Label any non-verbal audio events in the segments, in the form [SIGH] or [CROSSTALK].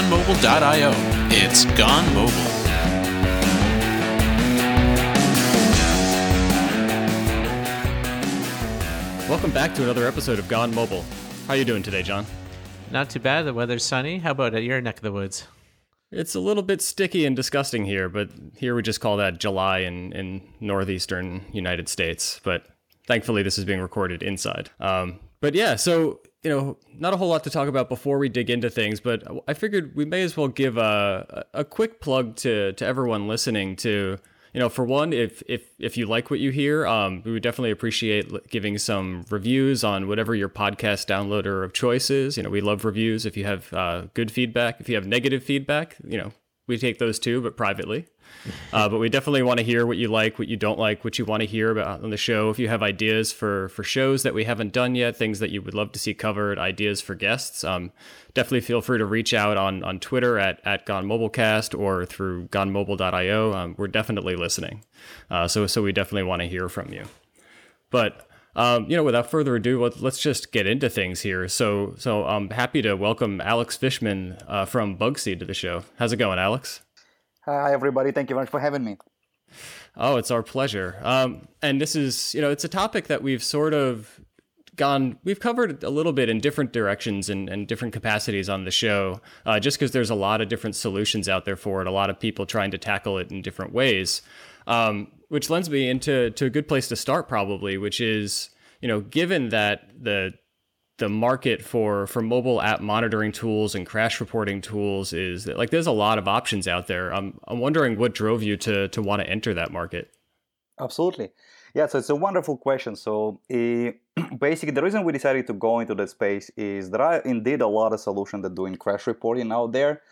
gonemobile.io. It's Gone Mobile. Welcome back to another episode of Gone Mobile. How are you doing today, John? Not too bad. The weather's sunny. How about at your neck of the woods? It's a little bit sticky and disgusting here, but here we just call that July in, in northeastern United States. But thankfully, this is being recorded inside. Um, but yeah, so you know, not a whole lot to talk about before we dig into things, but I figured we may as well give a a quick plug to to everyone listening to you know, for one, if if if you like what you hear, um, we would definitely appreciate giving some reviews on whatever your podcast downloader of choice is. You know, we love reviews. If you have uh, good feedback, if you have negative feedback, you know, we take those too, but privately. Uh, but we definitely want to hear what you like, what you don't like, what you want to hear about on the show. If you have ideas for for shows that we haven't done yet, things that you would love to see covered, ideas for guests, um, definitely feel free to reach out on on Twitter at at Gone Mobilecast or through GoneMobile.io. Um, we're definitely listening, uh, so so we definitely want to hear from you. But um, you know, without further ado, let, us just get into things here. So, so I'm happy to welcome Alex Fishman uh, from Bugsee to the show. How's it going, Alex? Hi, everybody. Thank you very much for having me. Oh, it's our pleasure. Um, and this is, you know, it's a topic that we've sort of gone, we've covered a little bit in different directions and, and different capacities on the show, uh, just because there's a lot of different solutions out there for it, a lot of people trying to tackle it in different ways. Um, which lends me into to a good place to start, probably, which is, you know, given that the the market for for mobile app monitoring tools and crash reporting tools is like there's a lot of options out there. I'm I'm wondering what drove you to to want to enter that market. Absolutely. Yeah, so it's a wonderful question. So uh, [CLEARS THROAT] basically, the reason we decided to go into that space is there are indeed a lot of solutions that doing crash reporting out there,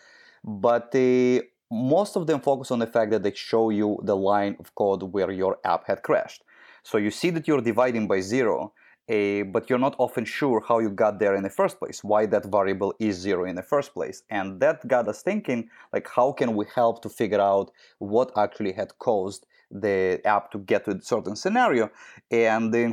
but uh, most of them focus on the fact that they show you the line of code where your app had crashed. So you see that you're dividing by zero, uh, but you're not often sure how you got there in the first place, why that variable is zero in the first place. And that got us thinking, like, how can we help to figure out what actually had caused the app to get to a certain scenario? And uh,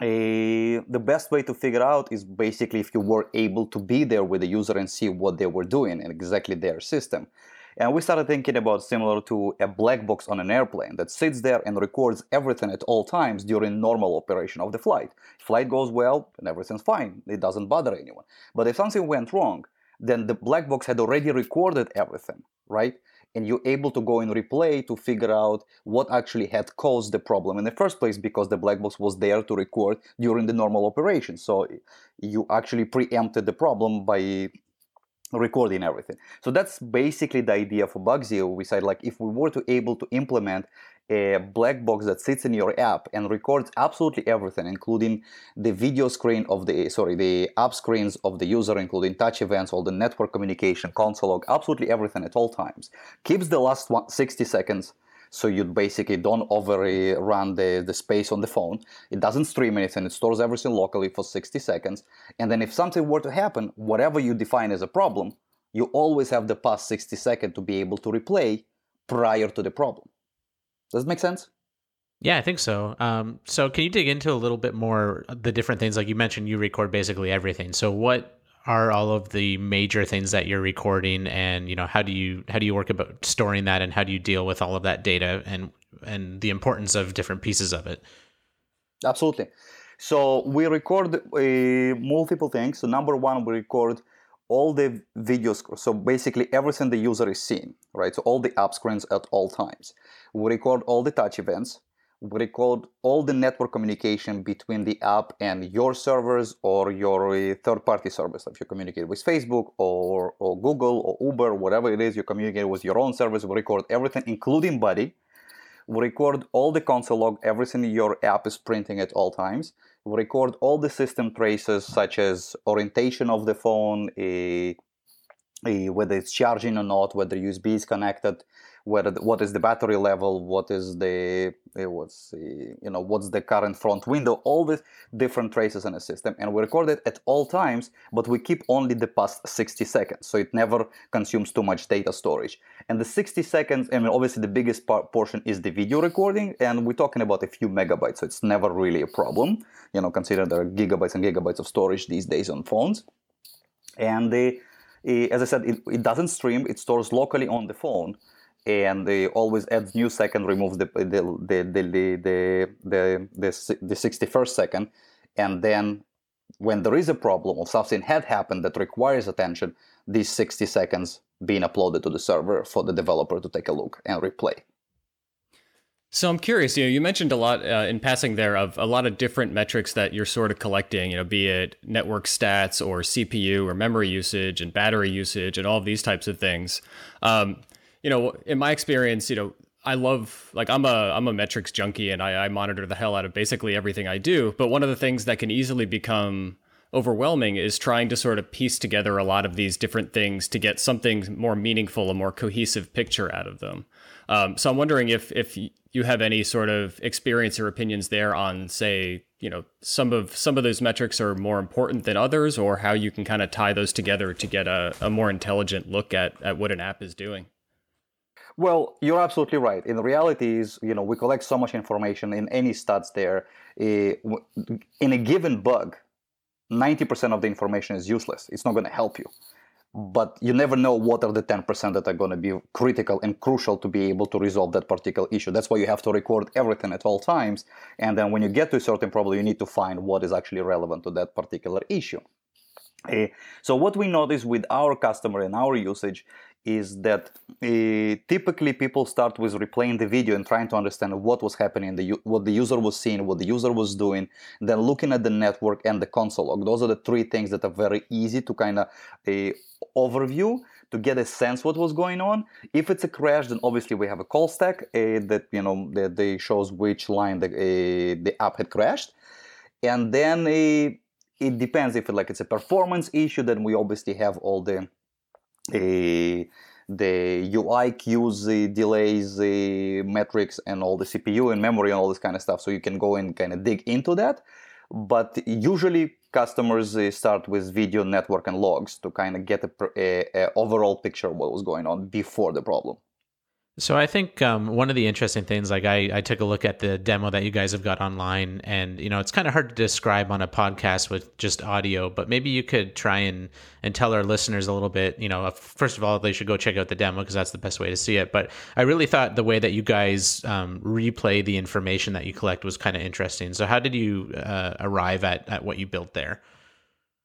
the best way to figure out is basically if you were able to be there with the user and see what they were doing in exactly their system. And we started thinking about similar to a black box on an airplane that sits there and records everything at all times during normal operation of the flight. Flight goes well and everything's fine. It doesn't bother anyone. But if something went wrong, then the black box had already recorded everything, right? And you're able to go and replay to figure out what actually had caused the problem in the first place because the black box was there to record during the normal operation. So you actually preempted the problem by recording everything. So that's basically the idea for Bugsee. We said like if we were to able to implement a black box that sits in your app and records absolutely everything, including the video screen of the sorry the app screens of the user, including touch events, all the network communication, console log, absolutely everything at all times, keeps the last one, 60 seconds so you basically don't overrun the, the space on the phone. It doesn't stream anything, it stores everything locally for 60 seconds. And then if something were to happen, whatever you define as a problem, you always have the past 60 seconds to be able to replay prior to the problem. Does it make sense? Yeah, I think so. Um, so, can you dig into a little bit more the different things? Like you mentioned, you record basically everything. So, what are all of the major things that you're recording and you know how do you how do you work about storing that and how do you deal with all of that data and and the importance of different pieces of it? Absolutely. So we record uh, multiple things. So number one we record all the videos so basically everything the user is seeing right? So all the app screens at all times. We record all the touch events we record all the network communication between the app and your servers or your uh, third-party service. If you communicate with Facebook or, or Google or Uber, whatever it is, you communicate with your own service. We record everything, including Buddy. We record all the console log, everything your app is printing at all times. We record all the system traces, such as orientation of the phone, a, a, whether it's charging or not, whether USB is connected, what is the battery level, what is the eh, what's the, you know what's the current front window, all these different traces in a system, and we record it at all times, but we keep only the past 60 seconds, so it never consumes too much data storage. And the 60 seconds, I mean, obviously the biggest part, portion is the video recording, and we're talking about a few megabytes, so it's never really a problem. You know, consider there are gigabytes and gigabytes of storage these days on phones, and the as I said, it, it doesn't stream; it stores locally on the phone and they always add new second, removes the the the the the the, the, the 61st second, and then when there is a problem or something had happened that requires attention, these 60 seconds being uploaded to the server for the developer to take a look and replay. So I'm curious, you know, you mentioned a lot uh, in passing there of a lot of different metrics that you're sort of collecting, you know, be it network stats or CPU or memory usage and battery usage and all of these types of things. Um, you know, in my experience, you know, I love like I'm a I'm a metrics junkie and I, I monitor the hell out of basically everything I do. But one of the things that can easily become overwhelming is trying to sort of piece together a lot of these different things to get something more meaningful, a more cohesive picture out of them. Um, so I'm wondering if if you have any sort of experience or opinions there on, say, you know, some of some of those metrics are more important than others, or how you can kind of tie those together to get a, a more intelligent look at at what an app is doing. Well, you're absolutely right. In reality, is you know we collect so much information in any stats there. Uh, in a given bug, ninety percent of the information is useless. It's not going to help you. But you never know what are the ten percent that are going to be critical and crucial to be able to resolve that particular issue. That's why you have to record everything at all times. And then when you get to a certain problem, you need to find what is actually relevant to that particular issue. Uh, so what we notice with our customer and our usage is that uh, typically people start with replaying the video and trying to understand what was happening, the, what the user was seeing, what the user was doing, then looking at the network and the console log. Those are the three things that are very easy to kind of uh, overview to get a sense what was going on. If it's a crash, then obviously we have a call stack uh, that you know that they shows which line the uh, the app had crashed, and then uh, it depends if it, like it's a performance issue. Then we obviously have all the Eh, the UI queues, the delays, the metrics, and all the CPU and memory and all this kind of stuff. So you can go and kind of dig into that. But usually customers start with video, network, and logs to kind of get a, a, a overall picture of what was going on before the problem. So I think um, one of the interesting things, like I, I took a look at the demo that you guys have got online, and you know it's kind of hard to describe on a podcast with just audio, but maybe you could try and and tell our listeners a little bit. You know, first of all, they should go check out the demo because that's the best way to see it. But I really thought the way that you guys um, replay the information that you collect was kind of interesting. So how did you uh, arrive at at what you built there?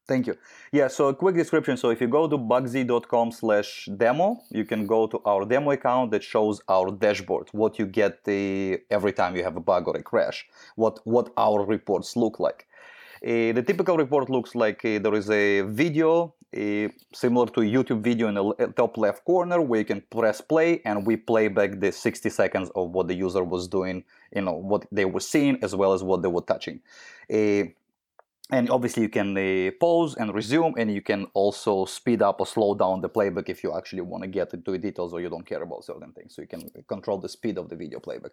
Thank you. Yeah, so a quick description. So if you go to bugsee.com slash demo, you can go to our demo account that shows our dashboard, what you get the, every time you have a bug or a crash, what, what our reports look like. Uh, the typical report looks like uh, there is a video uh, similar to a YouTube video in the top left corner where you can press play and we play back the 60 seconds of what the user was doing, you know, what they were seeing as well as what they were touching and obviously you can uh, pause and resume and you can also speed up or slow down the playback if you actually want to get into details or you don't care about certain things. So you can control the speed of the video playback.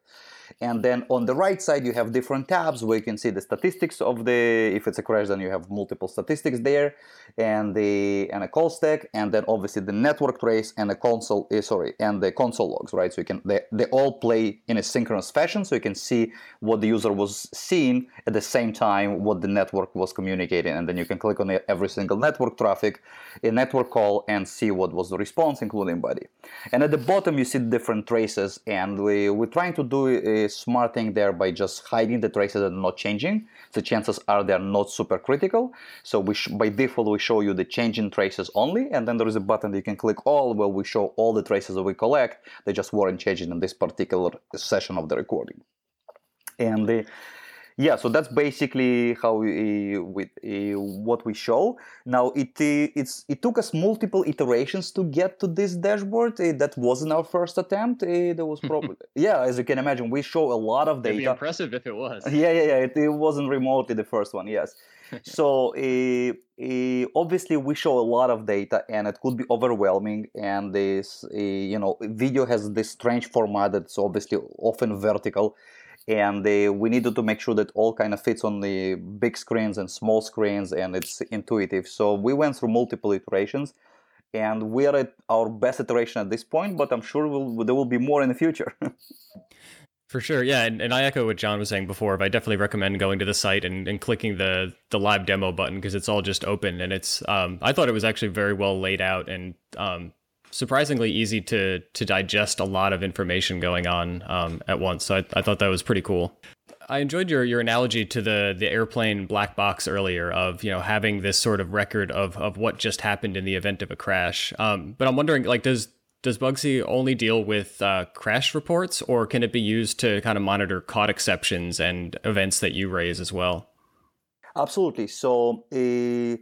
And then on the right side you have different tabs where you can see the statistics of the if it's a crash then you have multiple statistics there and the and a call stack and then obviously the network trace and the console uh, sorry and the console logs right? So you can they, they all play in a synchronous fashion so you can see what the user was seeing at the same time what the network was was communicating and then you can click on every single network traffic a network call and see what was the response including body and at the bottom you see different traces and we, we're trying to do a smart thing there by just hiding the traces are not changing. The chances are they're not super critical. So we sh- by default we show you the changing traces only and then there is a button that you can click all where we show all the traces that we collect. They just weren't changing in this particular session of the recording. And the yeah so that's basically how we, we uh, what we show. Now it uh, it's it took us multiple iterations to get to this dashboard uh, that wasn't our first attempt there was [LAUGHS] probably yeah as you can imagine we show a lot of data It'd be impressive if it was. Yeah yeah yeah it, it wasn't remotely the first one yes. [LAUGHS] So obviously we show a lot of data and it could be overwhelming and this you know video has this strange format that's obviously often vertical and they, we needed to make sure that all kind of fits on the big screens and small screens and it's intuitive so we went through multiple iterations and we are at our best iteration at this point but i'm sure we'll, there will be more in the future [LAUGHS] For sure, yeah, and, and I echo what John was saying before. But I definitely recommend going to the site and, and clicking the the live demo button because it's all just open and it's. Um, I thought it was actually very well laid out and um, surprisingly easy to to digest a lot of information going on um, at once. So I, I thought that was pretty cool. I enjoyed your your analogy to the the airplane black box earlier of you know having this sort of record of of what just happened in the event of a crash. Um, but I'm wondering, like, does does Bugsee only deal with uh, crash reports, or can it be used to kind of monitor caught exceptions and events that you raise as well? Absolutely. So, uh,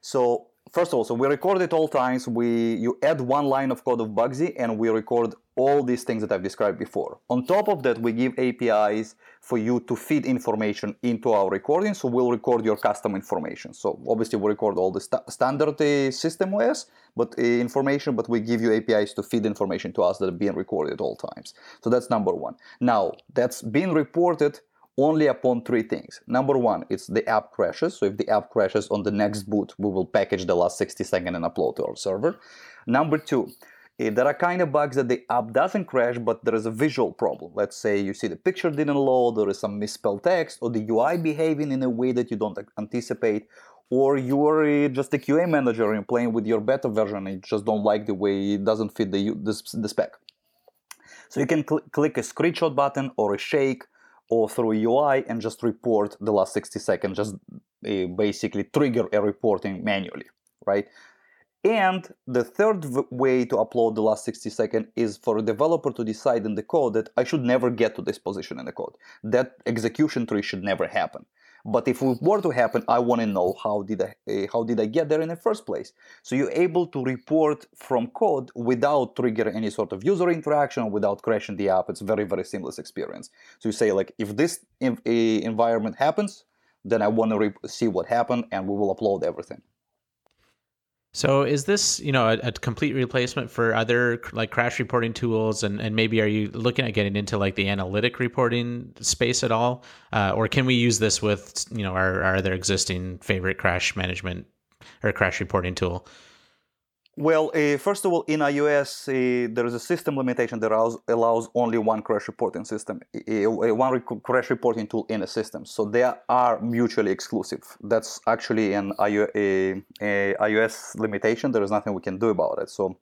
so first of all, so we record at all times. We you add one line of code of Bugsee, and we record all these things that I've described before. On top of that, we give APIs for you to feed information into our recording. So we'll record your custom information. So obviously we record all the st- standard uh, system OS, but uh, information, but we give you APIs to feed information to us that are being recorded at all times. So that's number one. Now that's being reported only upon three things. Number one, it's the app crashes. So if the app crashes on the next boot, we will package the last 60 seconds and upload to our server. Number two, Eh, there are kind of bugs that the app doesn't crash, but there is a visual problem. Let's say you see the picture didn't load, there is some misspelled text, or the UI behaving in a way that you don't anticipate, or you're eh, just a QA manager and you're playing with your beta version and you just don't like the way it doesn't fit the, the, the spec. So you can cl- click a screenshot button or a shake or through UI and just report the last 60 seconds, just uh, basically trigger a reporting manually, right? And the third v- way to upload the last 60 seconds is for a developer to decide in the code that I should never get to this position in the code. That execution tree should never happen. But if it were to happen, I want to know how did I uh, how did I get there in the first place. So you're able to report from code without triggering any sort of user interaction, without crashing the app. It's very very seamless experience. So you say like if this uh, environment happens, then I want to see what happened, and we will upload everything. So is this, you know, a, a, complete replacement for other like crash reporting tools, and, and maybe are you looking at getting into like the analytic reporting space at all, uh, or can we use this with you know our, our other existing favorite crash management or crash reporting tool? Well, uh, first of all, in iOS, uh, there is a system limitation that allows, allows only one crash reporting system, uh, one rec- crash reporting tool in a system. So they are mutually exclusive. That's actually an iOS limitation. There is nothing we can do about it. So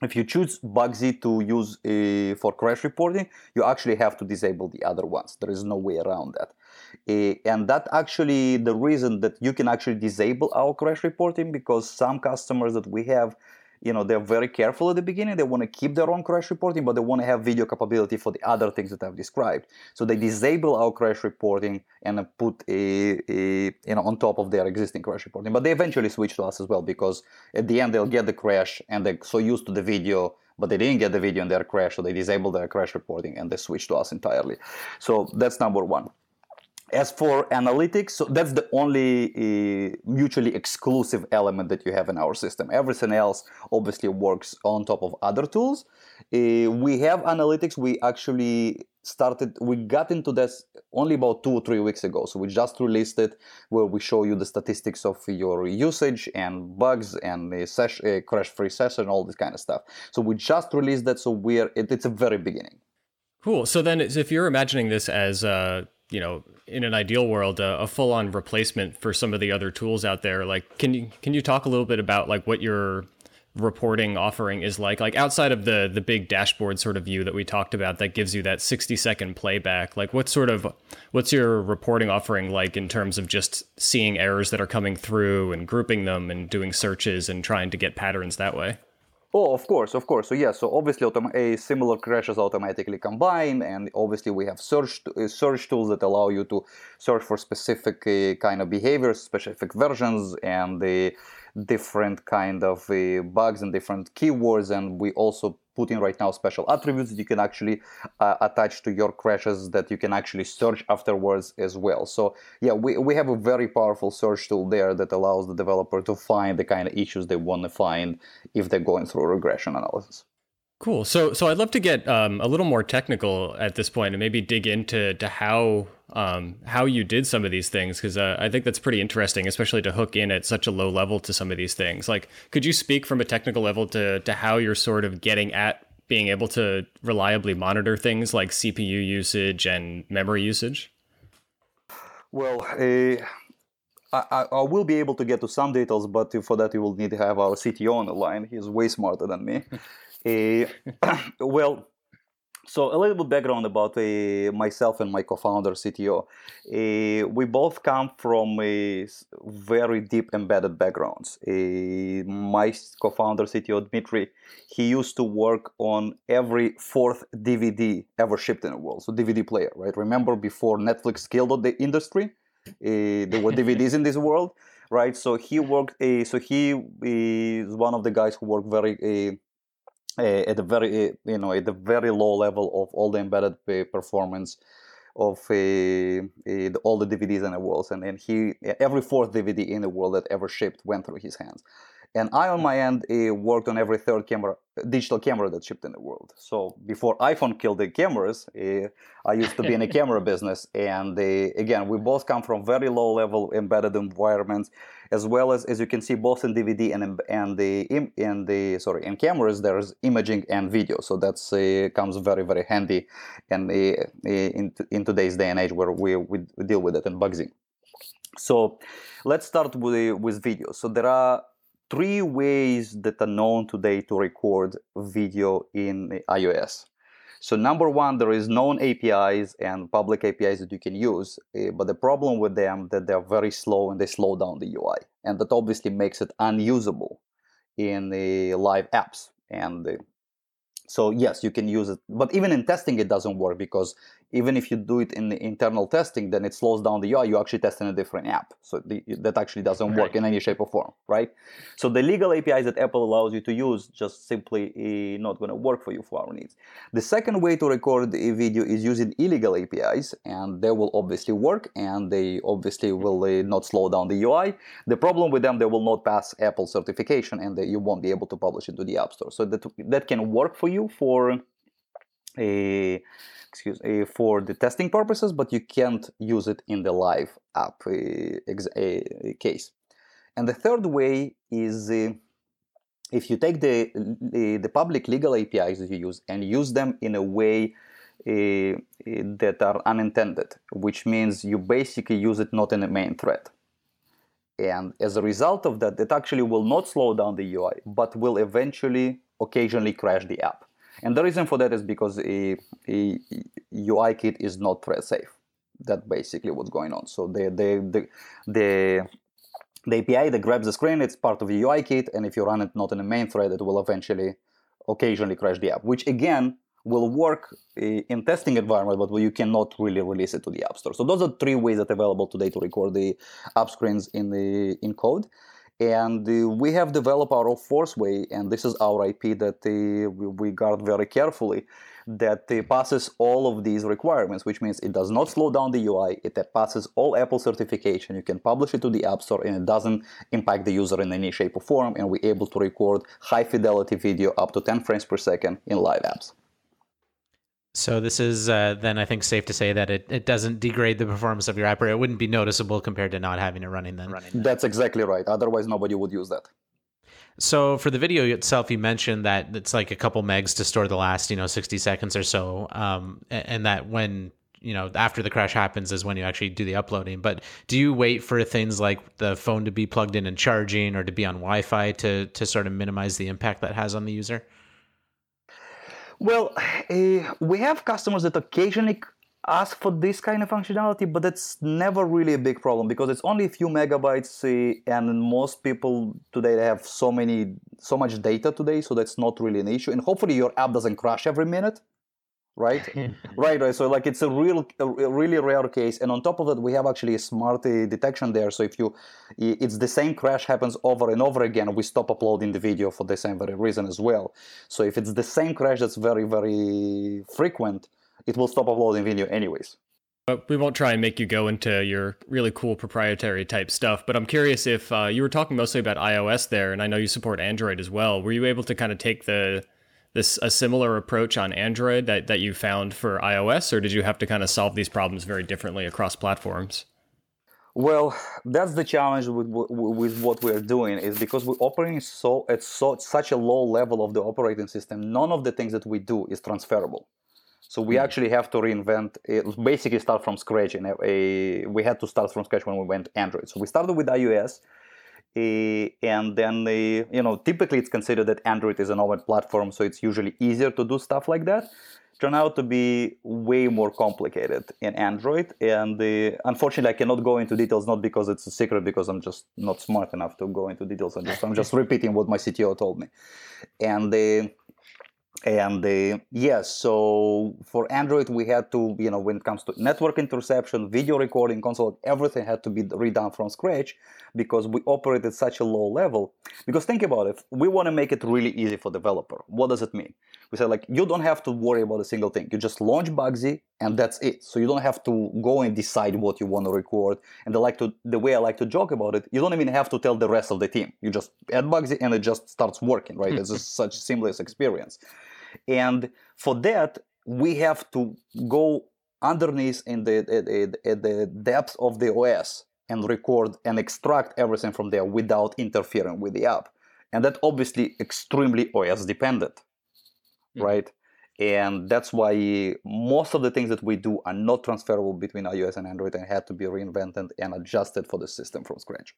if you choose Bugsee to use uh, for crash reporting, you actually have to disable the other ones. There is no way around that. Uh, and that actually the reason that you can actually disable our crash reporting because some customers that we have you know they're very careful at the beginning. They want to keep their own crash reporting but they want to have video capability for the other things that i've described. So they disable our crash reporting and put a, a, you know on top of their existing crash reporting. But they eventually switch to us as well because at the end they'll get the crash and they're so used to the video but they didn't get the video in their crash so they disable their crash reporting and they switch to us entirely. So that's number one as for analytics, so that's the only uh, mutually exclusive element that you have in our system. Everything else obviously works on top of other tools. Uh, we have analytics. We actually started, we got into this only about two or three weeks ago. So we just released it where we show you the statistics of your usage and bugs and the uh, crash-free session, all this kind of stuff. So we just released that. So we're, it, it's a very beginning. Cool. So then, if you're imagining this as, uh, you know, in an ideal world, uh, a full-on replacement for some of the other tools out there, like, can you can you talk a little bit about like what your reporting offering is like? Like outside of the the big dashboard sort of view that we talked about, that gives you that 60 second playback. Like, what sort of what's your reporting offering like in terms of just seeing errors that are coming through and grouping them and doing searches and trying to get patterns that way? Oh, of course, of course. So yeah, so obviously a similar crashes automatically combine, and obviously we have search uh, search tools that allow you to search for specific uh, kind of behaviors, specific versions, and the different kind of uh, bugs and different keywords. And we also put in right now special attributes that you can actually uh, attach to your crashes that you can actually search afterwards as well. So yeah, we, we have a very powerful search tool there that allows the developer to find the kind of issues they want to find if they're going through regression analysis. Cool. So, so I'd love to get um, a little more technical at this point, and maybe dig into to how um, how you did some of these things, because uh, I think that's pretty interesting, especially to hook in at such a low level to some of these things. Like, could you speak from a technical level to to how you're sort of getting at being able to reliably monitor things like CPU usage and memory usage? Well, uh, I, I, will be able to get to some details, but for that you will need to have our CTO on the line. He's way smarter than me. uh, [LAUGHS] [CLEARS THROAT] well, so a little bit background about uh, myself and my co-founder CTO. Uh, we both come from a very deep embedded backgrounds. Uh, my co-founder CTO Dmitry, he used to work on every fourth DVD ever shipped in the world. So DVD player, right? Remember before Netflix killed the industry, there were [LAUGHS] DVDs in this world, right? So he worked. so he is one of the guys who worked very uh, at the very you know at the very low level of all the embedded performance of all the DVDs in the world, and, and he every fourth DVD in the world that ever shipped went through his hands. And I, on my end, uh, worked on every third camera, digital camera that shipped in the world. So before iPhone killed the cameras, uh, I used to be in a [LAUGHS] camera business. And uh, again, we both come from very low level embedded environments, as well as, as you can see, both in DVD and and the in the sorry in cameras, there's imaging and video. So that's comes very very handy, and in in today's day and age where we, we deal with it in Bugsee. So let's start with with video. So there are three ways that are known today to record video in iOS. So number one, there is known APIs and public APIs that you can use, uh, but the problem with them that they're very slow and they slow down the UI, and that obviously makes it unusable in the live apps. And uh, so yes, you can use it, but even in testing, it doesn't work because even if you do it in the internal testing, then it slows down the UI. You actually test in a different app, so the, that actually doesn't right. work in any shape or form, right? So the legal APIs that Apple allows you to use just simply uh, not going to work for you for our needs. The second way to record a video is using illegal APIs, and they will obviously work, and they obviously will uh, not slow down the UI. The problem with them, they will not pass Apple certification, and they, you won't be able to publish it to the App Store. So that that can work for you for a excuse me, for the testing purposes, but you can't use it in the live app eh, eh, case. And the third way is uh, if you take the, the, the public legal APIs that you use and use them in a way uh, that are unintended, which means you basically use it not in a main thread. And as a result of that, it actually will not slow down the UI, but will eventually occasionally crash the app. And the reason for that is because a, a UI kit is not thread safe. That's basically what's going on. So the the the the, the API that grabs the screen, it's part of the UI kit, and if you run it not in a main thread, it will eventually occasionally crash the app, which again will work eh, in testing environment, but you cannot really release it to the App Store. So those are three ways that are available today to record the app screens in the in code. And uh, we have developed our own Forceway, and this is our IP that uh, we guard very carefully, that uh, passes all of these requirements, which means it does not slow down the UI, it passes all Apple certification, you can publish it to the App Store, and it doesn't impact the user in any shape or form, and we're able to record high fidelity video up to 10 frames per second in live apps. So this is uh, then I think safe to say that it, it doesn't degrade the performance of your app, or it wouldn't be noticeable compared to not having it running then. Running That's exactly right. Otherwise, nobody would use that. So for the video itself, you mentioned that it's like a couple megs to store the last you know sixty seconds or so, um, and that when you know after the crash happens is when you actually do the uploading. But do you wait for things like the phone to be plugged in and charging, or to be on Wi-Fi to to sort of minimize the impact that has on the user? Well, uh, [SIGHS] we have customers that occasionally ask for this kind of functionality, but it's never really a big problem because it's only a few megabytes, uh, and most people today they have so many, so much data today, so that's not really an issue. And hopefully, your app doesn't crash every minute right? [LAUGHS] Right right. So like it's a real a really rare case. And on top of it we have actually a smart uh, detection there. So if you it's the same crash happens over and over again we stop uploading the video for the same very reason as well. So if it's the same crash that's very very frequent it will stop uploading video anyways. But we won't try and make you go into your really cool proprietary type stuff. But I'm curious if uh, you were talking mostly about iOS there, and I know you support Android as well. Were you able to kind of take the this a similar approach on Android that, that you found for iOS, or did you have to kind of solve these problems very differently across platforms? Well, that's the challenge with with what we're doing is because we're operating so at so such a low level of the operating system. None of the things that we do is transferable. So we mm actually have to reinvent, it, basically start from scratch. And a, we had to start from scratch when we went Android. So we started with iOS, and then you know typically it's considered that Android is an open platform, so it's usually easier to do stuff like that turn out to be way more complicated in Android. And uh, unfortunately, I cannot go into details, not because it's a secret, because I'm just not smart enough to go into details. I'm just, I'm just [LAUGHS] repeating what my CTO told me. And uh, and uh, yes so for android we had to you know when it comes to network interception video recording console everything had to be redone from scratch because we operate at such a low level. Because think about it we want to make it really easy for developer. What does it mean? We said like you don't have to worry about a single thing. You just launch Bugsee and that's it. So you don't have to go and decide what you want to record. And I like to the way i like to joke about it you don't even have to tell the rest of the team. You just add Bugsee and it just starts working right? It's just such seamless experience and for that, we have to go underneath in the, the, the depth of the OS and record and extract everything from there without interfering with the app. And that obviously extremely OS dependent, mm-hmm. right? And that's why most of the things that we do are not transferable between iOS and Android and had to be reinvented and adjusted for the system from scratch.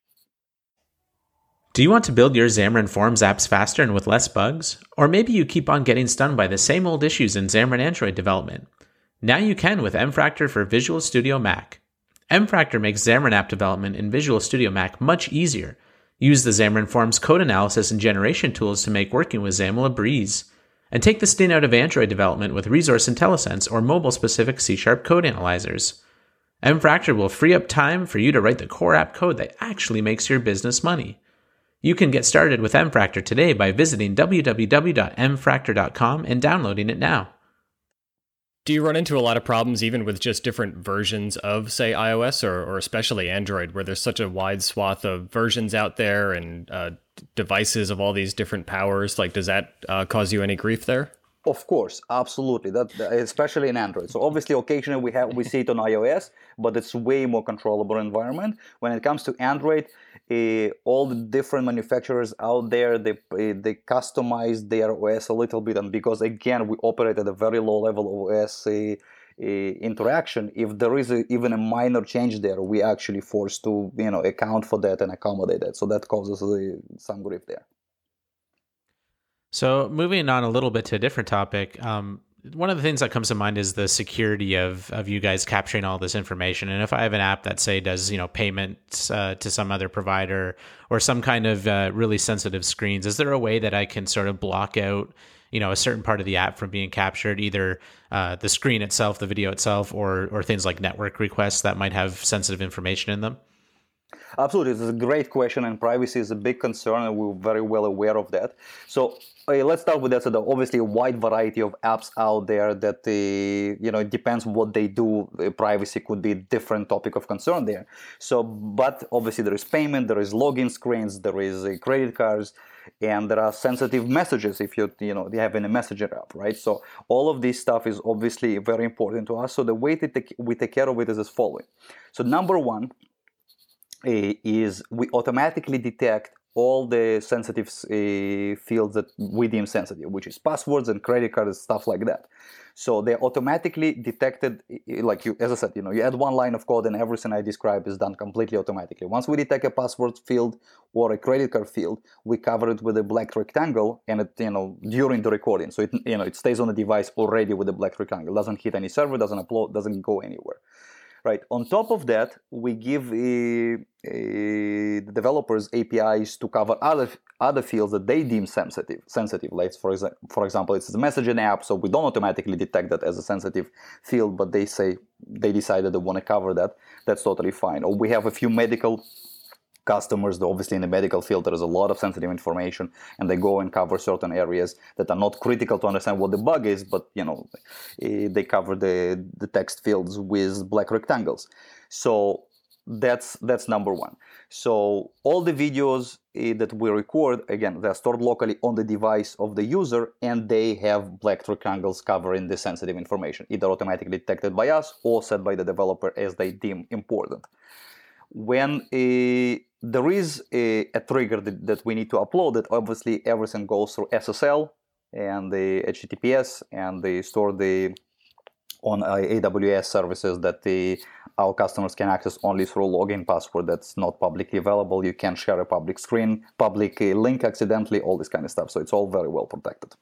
Do you want to build your Xamarin Forms apps faster and with less bugs? Or maybe you keep on getting stung by the same old issues in Xamarin Android development. Now you can with mFractor for Visual Studio Mac. mFractor makes Xamarin app development in Visual Studio Mac much easier. Use the Xamarin Forms code analysis and generation tools to make working with XAML a breeze. And take the sting out of Android development with Resource IntelliSense or mobile specific C Sharp code analyzers. mFractor will free up time for you to write the core app code that actually makes your business money. You can get started with mFractor today by visiting www.mfractor.com and downloading it now. Do you run into a lot of problems even with just different versions of, say, iOS or, or especially Android, where there's such a wide swath of versions out there and uh, devices of all these different powers? Like, does that uh, cause you any grief there? Of course, absolutely. That especially in Android. So obviously, occasionally we have we see it on iOS, but it's way more controllable environment. When it comes to Android, all the different manufacturers out there they uh, they customize their OS a little bit, and because again we operate at a very low level of OS uh, interaction, if there is a, even a minor change there, we actually forced to you know account for that and accommodate that. So that causes some grief there. So moving on a little bit to a different topic, um, one of the things that comes to mind is the security of of you guys capturing all this information. And if I have an app that say does you know payments uh, to some other provider or some kind of uh, really sensitive screens, is there a way that I can sort of block out you know a certain part of the app from being captured, either uh, the screen itself, the video itself, or or things like network requests that might have sensitive information in them? Absolutely, it's a great question, and privacy is a big concern, and we're very well aware of that. So okay, let's start with that. So, obviously a wide variety of apps out there that uh, you know it depends what they do. Privacy could be a different topic of concern there. So, but obviously there is payment, there is login screens, there is uh, credit cards, and there are sensitive messages if you you know you have in a messenger app, right? So all of this stuff is obviously very important to us. So the way take, we take care of it is as following. So number one is we automatically detect all the sensitive uh, fields that we deem sensitive, which is passwords and credit cards, stuff like that. So they're automatically detected, like you, as I said, you know, you add one line of code and everything I describe is done completely automatically. Once we detect a password field or a credit card field, we cover it with a black rectangle, and it, you know, during the recording, so it, you know, it stays on the device already with a black rectangle. Doesn't hit any server, doesn't upload, doesn't go anywhere. Right. On top of that, we give uh, uh, the developers APIs to cover other other fields that they deem sensitive. Sensitive, like for example, for example, it's a messaging app, so we don't automatically detect that as a sensitive field, but they say they decided they want to cover that. That's totally fine. Or we have a few medical customers obviously in the medical field there is a lot of sensitive information and they go and cover certain areas that are not critical to understand what the bug is but you know eh, they cover the the text fields with black rectangles. So that's that's number one. So all the videos uh, that we record again they're stored locally on the device of the user and they have black rectangles covering the sensitive information either automatically detected by us or set by the developer as they deem important. When a, there is a, a trigger that, that, we need to upload it, obviously everything goes through SSL and the HTTPS, and they store the on uh, AWS services that the our customers can access only through login password that's not publicly available. You can share a public screen, public uh, link accidentally, all this kind of stuff. So it's all very well protected.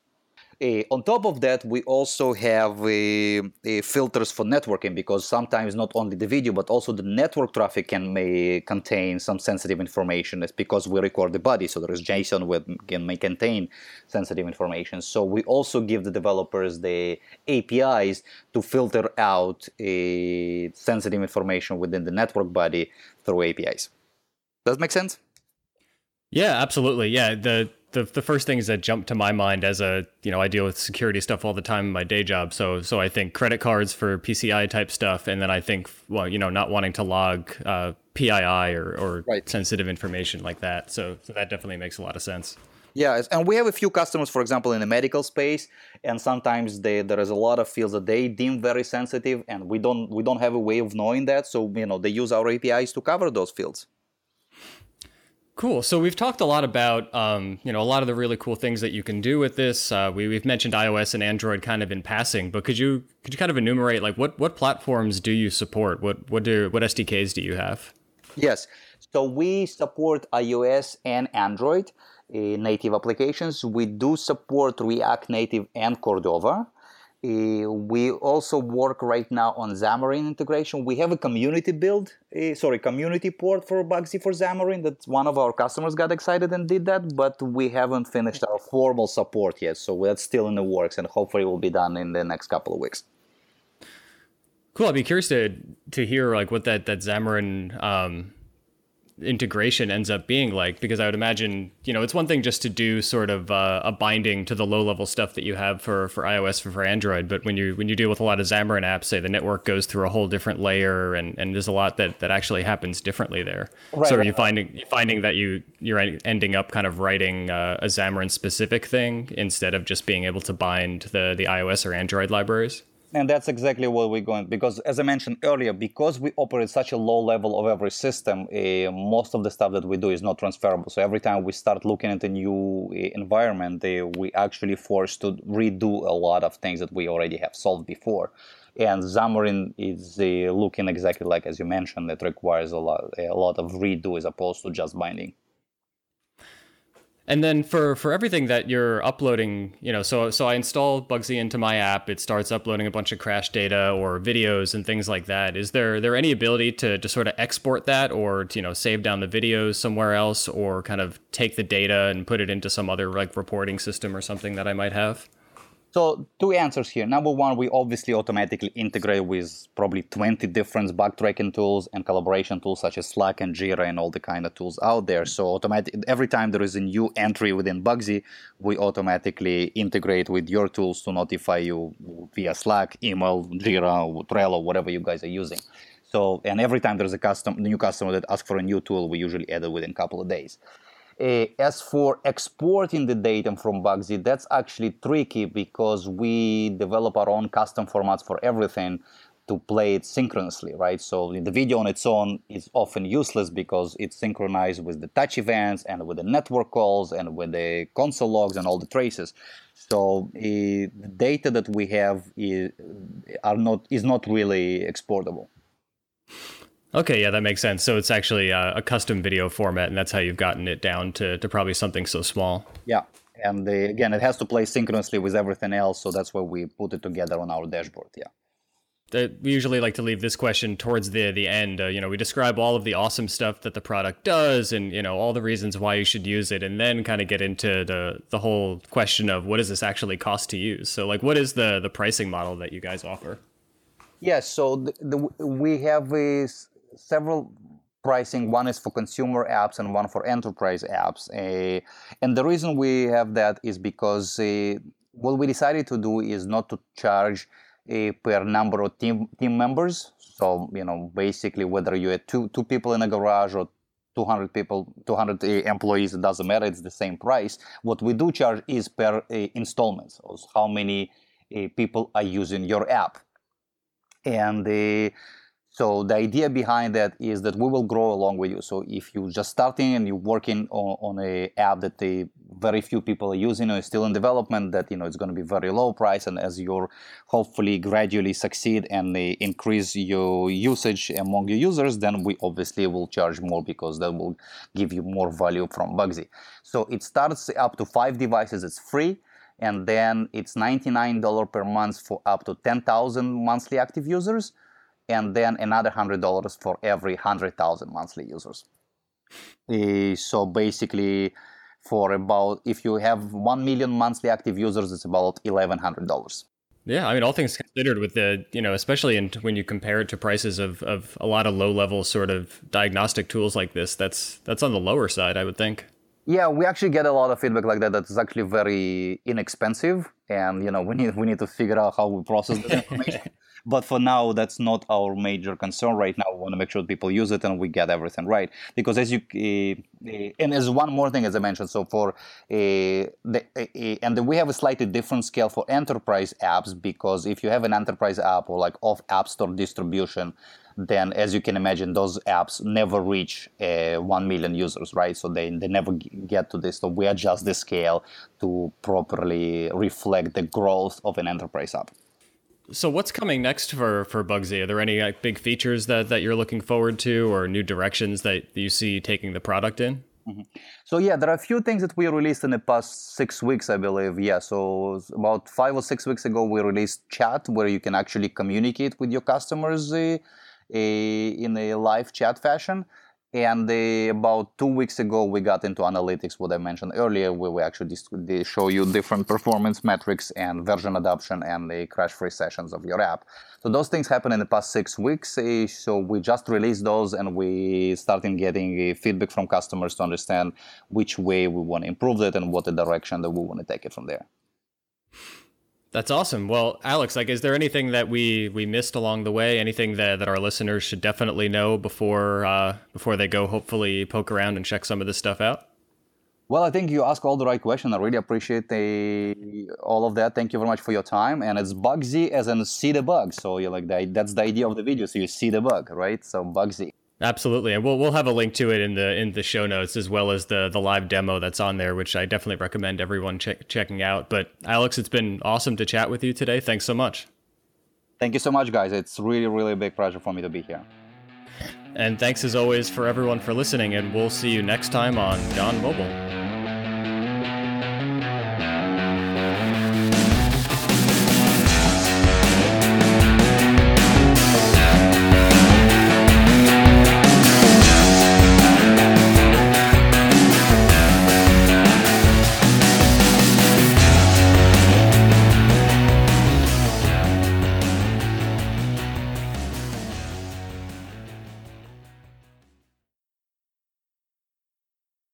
Uh, on top of that, we also have uh, uh, filters for networking because sometimes not only the video but also the network traffic can may contain some sensitive information. It's because we record the body, so there is JSON which can may contain sensitive information. So we also give the developers the APIs to filter out sensitive information within the network body through APIs. Does that make sense? Yeah, absolutely. Yeah, the the the first things that jump to my mind as a you know I deal with security stuff all the time in my day job. So so I think credit cards for PCI type stuff, and then I think well you know not wanting to log uh, PII or or right. sensitive information like that. So so that definitely makes a lot of sense. Yeah, and we have a few customers, for example, in the medical space, and sometimes they, there is a lot of fields that they deem very sensitive, and we don't we don't have a way of knowing that. So you know they use our APIs to cover those fields. Cool. So we've talked a lot about, um, you know, a lot of the really cool things that you can do with this. Uh, we, have mentioned iOS and Android kind of in passing, but could you could you kind of enumerate like what what platforms do you support? What what do what SDKs do you have? Yes. So we support iOS and Android uh, native applications. We do support React Native and Cordova. Uh, we also work right now on Xamarin integration. We have a community build, uh, sorry, community port for Bugsee for Xamarin that one of our customers got excited and did that, but we haven't finished our formal support yet. So that's still in the works and hopefully it will be done in the next couple of weeks. Cool. I'd be curious to to hear like what that that Xamarin um, integration ends up being like because i would imagine you know it's one thing just to do sort of uh, a binding to the low level stuff that you have for for ios for, for android but when you when you deal with a lot of xamarin apps say the network goes through a whole different layer and and there's a lot that that actually happens differently there. Right, so are you finding finding that you you're ending up kind of writing uh, a xamarin specific thing instead of just being able to bind the the ios or android libraries and that's exactly what we're going because as i mentioned earlier because we operate such a low level of every system uh, most of the stuff that we do is not transferable. So every time we start looking at a new uh, environment uh, we actually forced to redo a lot of things that we already have solved before. And Xamarin is looking exactly like as you mentioned it requires a lot a lot of redo as opposed to just binding and then for for everything that you're uploading, you know, so so I install Bugsee into my app. It starts uploading a bunch of crash data or videos and things like that. Is there there any ability to to sort of export that or to, you know save down the videos somewhere else or kind of take the data and put it into some other like reporting system or something that I might have? So two answers here. Number one, we obviously automatically integrate with probably 20 different bug tracking tools and collaboration tools such as Slack and Jira and all the kind of tools out there. So automatic every time there is a new entry within Bugsee, we automatically integrate with your tools to notify you via Slack, email, Jira, Trello, whatever you guys are using. So and every time there's a custom new customer that asks for a new tool, we usually add it within a couple of days. Uh, as for exporting the data from Bugsee, that's actually tricky because we develop our own custom formats for everything to play it synchronously, right? So the video on its own is often useless because it's synchronized with the touch events and with the network calls and with the console logs and all the traces. So uh, the data that we have is, are not is not really exportable. Okay, yeah, that makes sense. So it's actually a, a, custom video format, and that's how you've gotten it down to, to probably something so small. Yeah, and the, again, it has to play synchronously with everything else, so that's why we put it together on our dashboard. Yeah. Uh, we usually like to leave this question towards the the end. Uh, you know, we describe all of the awesome stuff that the product does, and you know all the reasons why you should use it, and then kind of get into the the whole question of what does this actually cost to use. So, like, what is the the pricing model that you guys offer? Yes, so the, the, we have this several pricing. One is for consumer apps and one for enterprise apps. Uh, and the reason we have that is because uh, what we decided to do is not to charge uh, per number of team team members. So you know, basically, whether you have two two people in a garage or 200 people 200 employees it doesn't matter it's the same price what we do charge is per installments so how many people are using your app and uh, So the idea behind that is that we will grow along with you. So if you're just starting and you're working on, on a app that they, very few people are using or is still in development, that you know it's going to be very low price, and as you're hopefully gradually succeed and increase your usage among your users, then we obviously will charge more because that will give you more value from Bugsee. So it starts up to five devices. It's free and then it's $99 per month for up to 10,000 monthly active users and then another $100 for every 100,000 monthly users. Uh, so basically, for about, if you have 1 million monthly active users, it's about $1,100. Yeah, I mean, all things considered, with the you know, especially in, when you compare it to prices of, of a lot of low level sort of diagnostic tools like this, that's that's on the lower side, I would think. Yeah, we actually get a lot of feedback like that. That's actually very inexpensive, and you know, we need we need to figure out how we process the information. [LAUGHS] But for now, that's not our major concern right now. We want to make sure people use it and we get everything right. Because as you, uh, and as one more thing, as I mentioned, so for, uh, the, and we have a slightly different scale for enterprise apps because if you have an enterprise app or like off App Store distribution, then as you can imagine, those apps never reach uh, 1 million users, right? So they, they never get to this. So we adjust the scale to properly reflect the growth of an enterprise app. So what's coming next for for Bugsee? Are there any like, big features that, that you're looking forward to or new directions that you see taking the product in? Mm-hmm. So yeah, there are a few things that we released in the past six weeks, I believe. Yeah, so about five or six weeks ago, we released chat where you can actually communicate with your customers uh, uh, in a live chat fashion. And uh, about two weeks ago, we got into analytics, what I mentioned earlier, where we actually they show you different performance metrics and version adoption and uh, the crash-free sessions of your app. So those things happen in the past six weeks. Eh, so we just released those, and we started getting feedback from customers to understand which way we want to improve it and what the direction that we want to take it from there. That's awesome. Well, Alex, like, is there anything that we we missed along the way? Anything that, that our listeners should definitely know before uh, before they go? Hopefully, poke around and check some of this stuff out. Well, I think you ask all the right questions. I really appreciate the, all of that. Thank you very much for your time. And it's Bugsee as in see the bug. So you're like that, that's the idea of the video. So you see the bug, right? So Bugsee. Absolutely, and we'll we'll have a link to it in the in the show notes as well as the the live demo that's on there, which I definitely recommend everyone check, checking out. But Alex, it's been awesome to chat with you today. Thanks so much. Thank you so much, guys. It's really really a big pleasure for me to be here. And thanks as always for everyone for listening, and we'll see you next time on Gone Mobile.